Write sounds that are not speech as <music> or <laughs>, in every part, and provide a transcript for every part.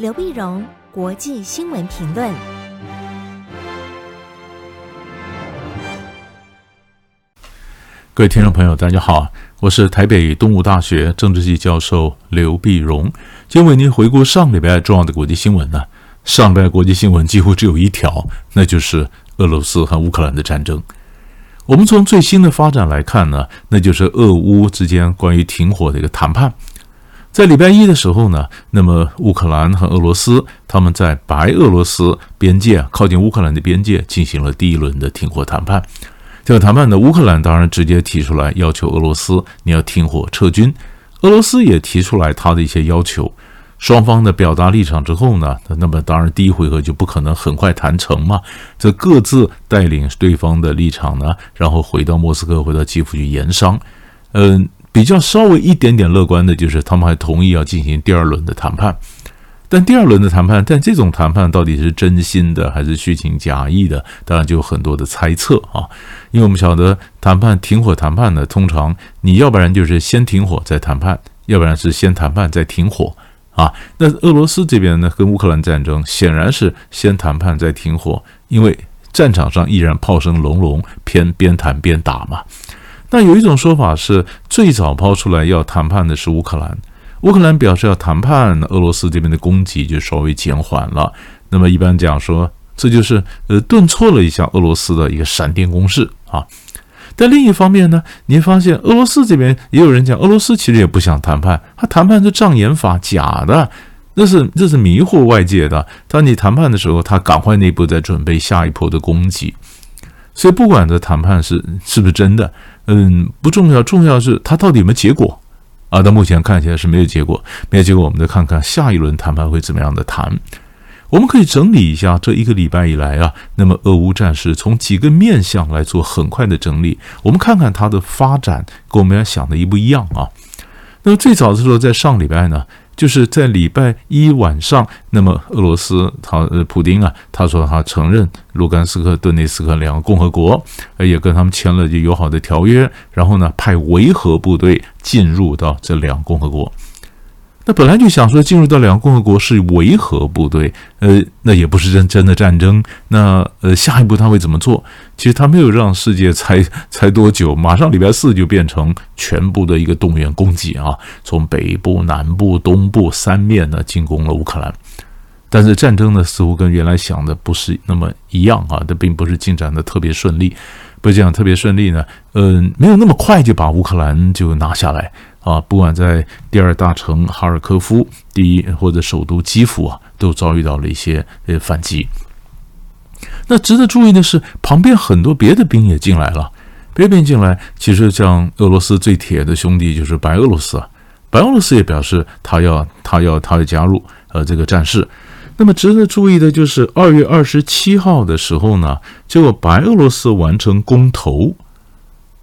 刘碧荣，国际新闻评论。各位听众朋友，大家好，我是台北东吴大学政治系教授刘碧荣，今天为您回顾上礼拜重要的国际新闻呢。上礼拜国际新闻几乎只有一条，那就是俄罗斯和乌克兰的战争。我们从最新的发展来看呢，那就是俄乌之间关于停火的一个谈判。在礼拜一的时候呢，那么乌克兰和俄罗斯他们在白俄罗斯边界靠近乌克兰的边界进行了第一轮的停火谈判。这个谈判呢，乌克兰当然直接提出来要求俄罗斯你要停火撤军，俄罗斯也提出来他的一些要求。双方的表达立场之后呢，那么当然第一回合就不可能很快谈成嘛，这各自带领对方的立场呢，然后回到莫斯科，回到基辅去盐商，嗯。比较稍微一点点乐观的就是，他们还同意要进行第二轮的谈判。但第二轮的谈判，但这种谈判到底是真心的还是虚情假意的，当然就有很多的猜测啊。因为我们晓得，谈判停火谈判呢，通常你要不然就是先停火再谈判，要不然是先谈判再停火啊。那俄罗斯这边呢，跟乌克兰战争显然是先谈判再停火，因为战场上依然炮声隆隆，偏边谈边打嘛。那有一种说法是，最早抛出来要谈判的是乌克兰，乌克兰表示要谈判，俄罗斯这边的攻击就稍微减缓了。那么一般讲说，这就是呃顿挫了一下俄罗斯的一个闪电攻势啊。但另一方面呢，你发现俄罗斯这边也有人讲，俄罗斯其实也不想谈判，他谈判是障眼法，假的，那是这是迷惑外界的。当你谈判的时候，他赶快内部在准备下一波的攻击。所以不管这谈判是是不是真的。嗯，不重要，重要是它到底有没有结果啊？到目前看起来是没有结果，没有结果，我们再看看下一轮谈判会怎么样的谈。我们可以整理一下这一个礼拜以来啊，那么俄乌战事从几个面向来做很快的整理，我们看看它的发展跟我们要想的一不一样啊？那么最早的时候在上礼拜呢。就是在礼拜一晚上，那么俄罗斯他呃普丁啊，他说他承认卢甘斯克、顿内斯克两个共和国，也跟他们签了就友好的条约，然后呢派维和部队进入到这两个共和国。那本来就想说进入到两个共和国是维和部队，呃，那也不是真真的战争。那呃，下一步他会怎么做？其实他没有让世界猜猜 <laughs> 多久，马上礼拜四就变成全部的一个动员攻击啊，从北部、南部、东部三面呢进攻了乌克兰。但是战争呢，似乎跟原来想的不是那么一样啊，这并不是进展的特别顺利。不是讲特别顺利呢，嗯、呃，没有那么快就把乌克兰就拿下来。啊，不管在第二大城哈尔科夫，第一或者首都基辅啊，都遭遇到了一些呃反击。那值得注意的是，旁边很多别的兵也进来了。别的兵进来，其实像俄罗斯最铁的兄弟就是白俄罗斯啊，白俄罗斯也表示他要他要他要加入呃这个战事。那么值得注意的就是二月二十七号的时候呢，结果白俄罗斯完成公投。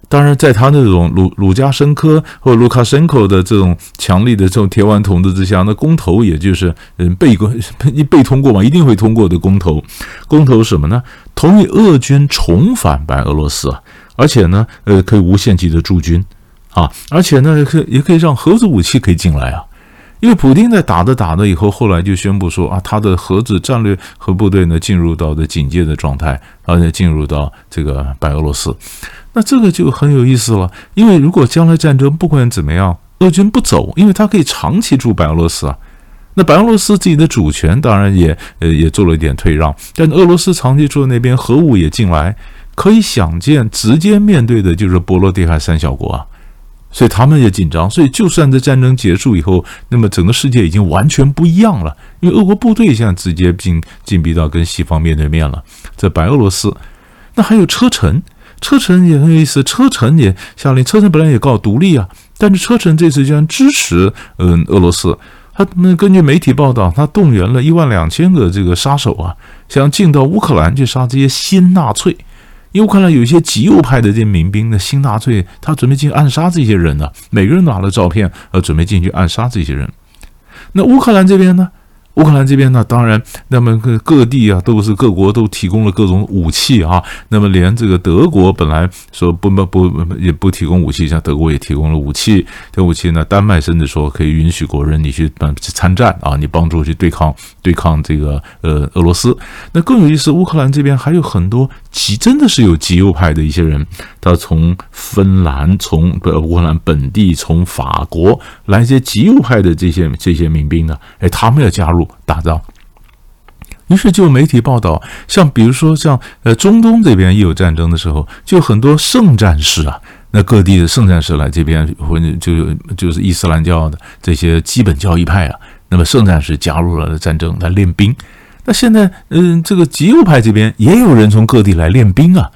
当然，在他那种卢卢加申科或卢卡申科的这种强力的这种铁腕统治之下，那公投也就是嗯被过一 <laughs> 被通过嘛，一定会通过的公投。公投什么呢？同意俄军重返白俄罗斯啊，而且呢，呃，可以无限期的驻军啊，而且呢，可也可以让核子武器可以进来啊。因为普丁在打着打着以后，后来就宣布说啊，他的核子战略核部队呢进入到的警戒的状态，而且进入到这个白俄罗斯。那这个就很有意思了，因为如果将来战争不管怎么样，俄军不走，因为他可以长期驻白俄罗斯啊。那白俄罗斯自己的主权当然也呃也做了一点退让，但俄罗斯长期驻那边，核武也进来，可以想见，直接面对的就是波罗的海三小国啊，所以他们也紧张。所以就算在战争结束以后，那么整个世界已经完全不一样了，因为俄国部队现在直接进进逼到跟西方面对面了，在白俄罗斯，那还有车臣。车臣也很有意思，车臣也下令，车臣本来也告独立啊，但是车臣这次居然支持嗯俄罗斯，他们根据媒体报道，他动员了一万两千个这个杀手啊，想进到乌克兰去杀这些新纳粹，因为乌克兰有一些极右派的这些民兵的新纳粹，他准备进暗杀这些人呢、每个人拿了照片，呃，准备进去暗杀这些人。那乌克兰这边呢？乌克兰这边呢，当然，那么各各地啊，都是各国都提供了各种武器啊。那么连这个德国本来说不不不也不提供武器，像德国也提供了武器。这武器呢，丹麦甚至说可以允许国人你去去参战啊，你帮助去对抗对抗这个呃俄罗斯。那更有意思，乌克兰这边还有很多极真的是有极右派的一些人，他从芬兰、从不乌克兰本地、从法国来一些极右派的这些这些民兵呢，哎，他们要加入。打仗，于是就媒体报道，像比如说像呃中东这边一有战争的时候，就很多圣战士啊，那各地的圣战士来这边，或就就是伊斯兰教的这些基本教义派啊，那么圣战士加入了战争来练兵。那现在嗯，这个极右派这边也有人从各地来练兵啊，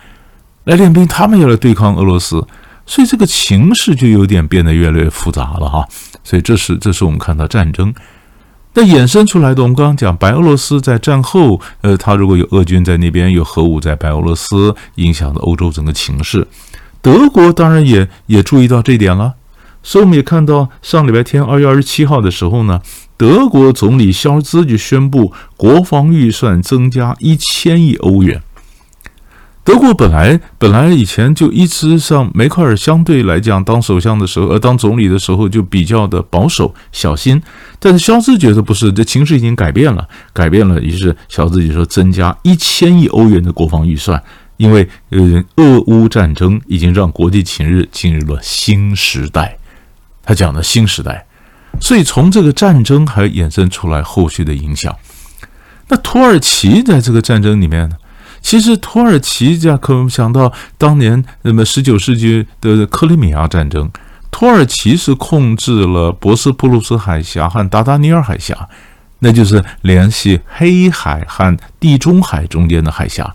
来练兵，他们要来对抗俄罗斯，所以这个情势就有点变得越来越复杂了哈。所以这是这是我们看到战争。那衍生出来的，我们刚刚讲，白俄罗斯在战后，呃，他如果有俄军在那边，有核武在白俄罗斯，影响了欧洲整个情势。德国当然也也注意到这一点了，所以我们也看到上礼拜天二月二十七号的时候呢，德国总理肖兹就宣布国防预算增加一千亿欧元。德国本来本来以前就一直像梅克尔相对来讲当首相的时候，呃，当总理的时候就比较的保守小心，但是肖兹觉得不是，这情势已经改变了，改变了，于是肖兹就说增加一千亿欧元的国防预算，因为呃，俄乌战争已经让国际情势进入了新时代，他讲的新时代，所以从这个战争还衍生出来后续的影响，那土耳其在这个战争里面呢？其实土耳其家可能想到当年那么十九世纪的克里米亚战争，土耳其是控制了博斯普鲁斯海峡和达达尼尔海峡，那就是联系黑海和地中海中间的海峡。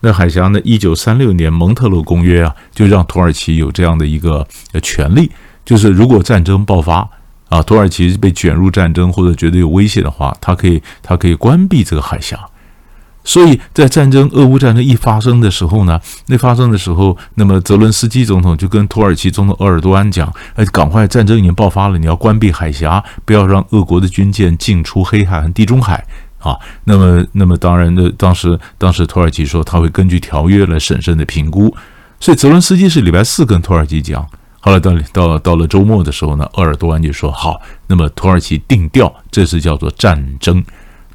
那海峡呢，一九三六年蒙特勒公约啊，就让土耳其有这样的一个权利，就是如果战争爆发啊，土耳其被卷入战争或者觉得有威胁的话，它可以它可以关闭这个海峡。所以在战争，俄乌战争一发生的时候呢，那发生的时候，那么泽伦斯基总统就跟土耳其总统鄂尔多安讲：“哎，赶快，战争已经爆发了，你要关闭海峡，不要让俄国的军舰进出黑海和地中海。”啊，那么，那么当然的，当时，当时土耳其说他会根据条约来审慎的评估。所以泽伦斯基是礼拜四跟土耳其讲，后来到到到了周末的时候呢，鄂尔多安就说：“好，那么土耳其定调，这是叫做战争。”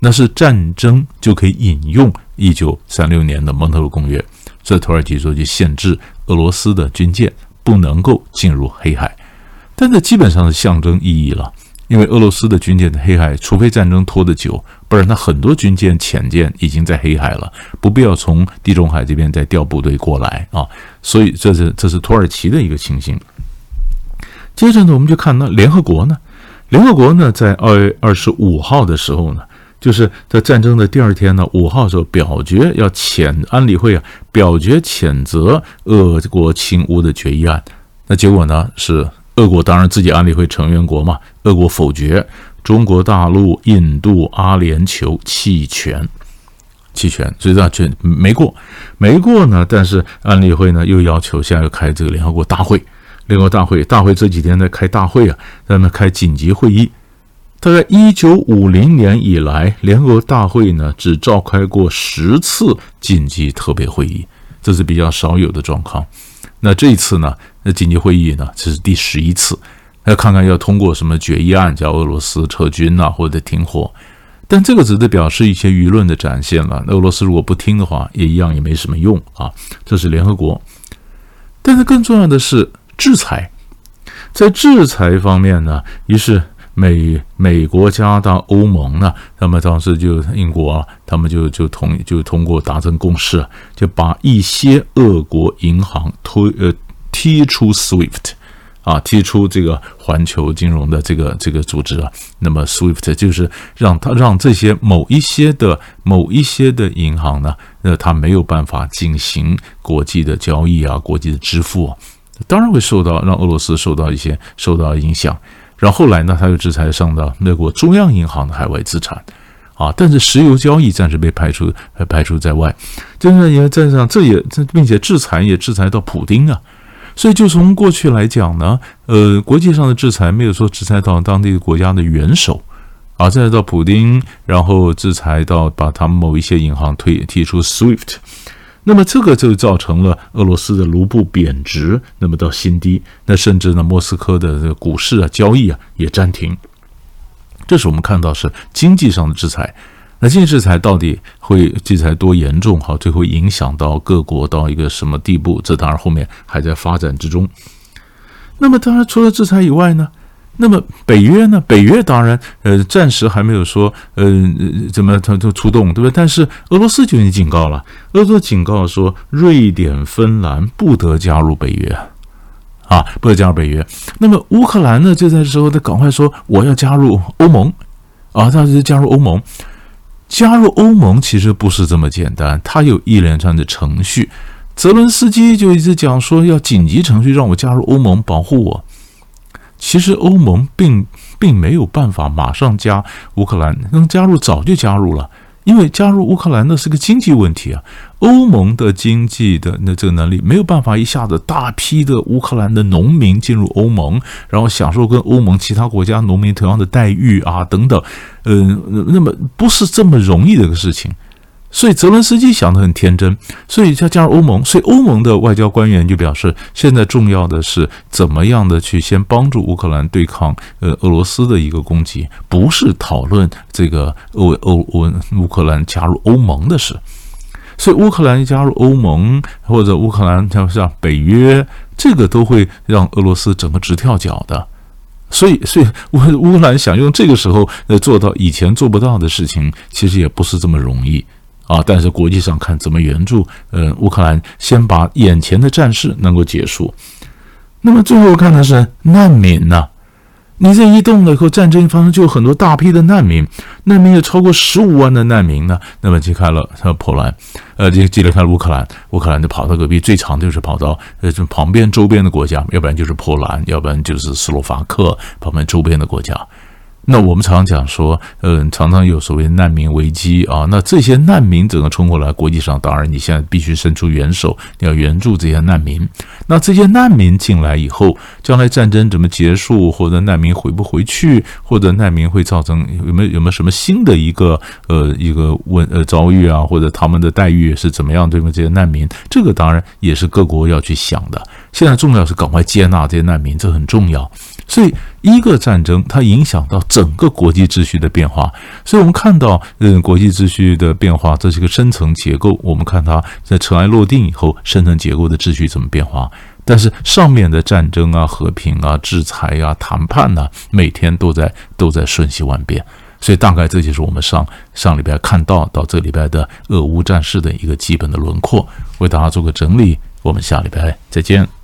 那是战争就可以引用一九三六年的蒙特鲁公约，这土耳其说就限制俄罗斯的军舰不能够进入黑海，但这基本上是象征意义了，因为俄罗斯的军舰在黑海，除非战争拖得久，不然它很多军舰潜舰已经在黑海了，不必要从地中海这边再调部队过来啊，所以这是这是土耳其的一个情形。接着呢，我们就看到联合国呢，联合国呢在二月二十五号的时候呢。就是在战争的第二天呢，五号时候表决要谴安理会啊，表决谴责俄国侵乌的决议案。那结果呢是俄国当然自己安理会成员国嘛，俄国否决，中国大陆、印度、阿联酋弃权，弃权，所以这样没过，没过呢。但是安理会呢又要求现在要开这个联合国大会，联合国大会，大会这几天在开大会啊，在那开紧急会议。大概一九五零年以来，联合国大会呢只召开过十次紧急特别会议，这是比较少有的状况。那这一次呢，那紧急会议呢，这是第十一次，要看看要通过什么决议案，叫俄罗斯撤军啊，或者停火。但这个只是表示一些舆论的展现了。那俄罗斯如果不听的话，也一样也没什么用啊。这是联合国，但是更重要的是制裁，在制裁方面呢，于是。美美国、加拿大、欧盟呢，那么当时就英国啊，他们就就同就通过达成共识，就把一些俄国银行推呃踢出 SWIFT 啊，踢出这个环球金融的这个这个组织啊。那么 SWIFT 就是让他让这些某一些的某一些的银行呢，那他没有办法进行国际的交易啊，国际的支付，当然会受到让俄罗斯受到一些受到影响。然后后来呢，他又制裁上到美国中央银行的海外资产，啊，但是石油交易暂时被排除，排除在外。就是也在上，这也这并且制裁也制裁到普丁啊，所以就从过去来讲呢，呃，国际上的制裁没有说制裁到当地国家的元首，啊，再到普丁，然后制裁到把他们某一些银行推踢出 SWIFT，那么这个就造成了俄罗斯的卢布贬值，那么到新低，那甚至呢，莫斯科的这个股市啊交易啊也暂停。这是我们看到是经济上的制裁。那经济制裁到底会制裁多严重？哈，最后影响到各国到一个什么地步？这当然后面还在发展之中。那么当然除了制裁以外呢？那么北约呢？北约当然呃暂时还没有说呃怎么他都出动，对不对？但是俄罗斯就已经警告了，俄罗斯警告说瑞典、芬兰不得加入北约啊，不得加入北约。那么乌克兰呢？就在时候他赶快说我要加入欧盟啊，他是加入欧盟。加入欧盟其实不是这么简单，它有一连串的程序。泽伦斯基就一直讲说要紧急程序让我加入欧盟，保护我。其实欧盟并并没有办法马上加乌克兰，能加入早就加入了。因为加入乌克兰那是个经济问题啊，欧盟的经济的那这个能力没有办法一下子大批的乌克兰的农民进入欧盟，然后享受跟欧盟其他国家农民同样的待遇啊等等，嗯，那么不是这么容易的一个事情。所以泽伦斯基想得很天真，所以他加入欧盟。所以欧盟的外交官员就表示，现在重要的是怎么样的去先帮助乌克兰对抗呃俄罗斯的一个攻击，不是讨论这个欧欧欧乌克兰加入欧盟的事。所以乌克兰加入欧盟或者乌克兰像像北约，这个都会让俄罗斯整个直跳脚的。所以，<laughs> 所以乌乌克兰想用这个时候呃做到以前做不到的事情，其实也不是这么容易。啊！但是国际上看怎么援助，呃，乌克兰先把眼前的战事能够结束。那么最后看的是难民呢？你这一动了以后，战争一发生，就有很多大批的难民，难民有超过十五万的难民呢。那么离开了呃波兰，呃，就离开了乌克兰，乌克兰就跑到隔壁，最长就是跑到呃这旁边周边的国家，要不然就是波兰，要不然就是斯洛伐克旁边周边的国家。那我们常常讲说，嗯，常常有所谓难民危机啊。那这些难民怎么冲过来？国际上当然，你现在必须伸出援手，你要援助这些难民。那这些难民进来以后，将来战争怎么结束，或者难民回不回去，或者难民会造成有没有有没有什么新的一个呃一个问呃遭遇啊，或者他们的待遇是怎么样？对吗？这些难民，这个当然也是各国要去想的。现在重要是赶快接纳这些难民，这很重要。所以，一个战争它影响到整个国际秩序的变化。所以我们看到，嗯，国际秩序的变化，这是一个深层结构。我们看它在尘埃落定以后，深层结构的秩序怎么变化。但是上面的战争啊、和平啊、制裁啊、谈判呐，每天都在都在瞬息万变。所以，大概这就是我们上上礼拜看到到这礼拜的俄乌战事的一个基本的轮廓。为大家做个整理，我们下礼拜再见。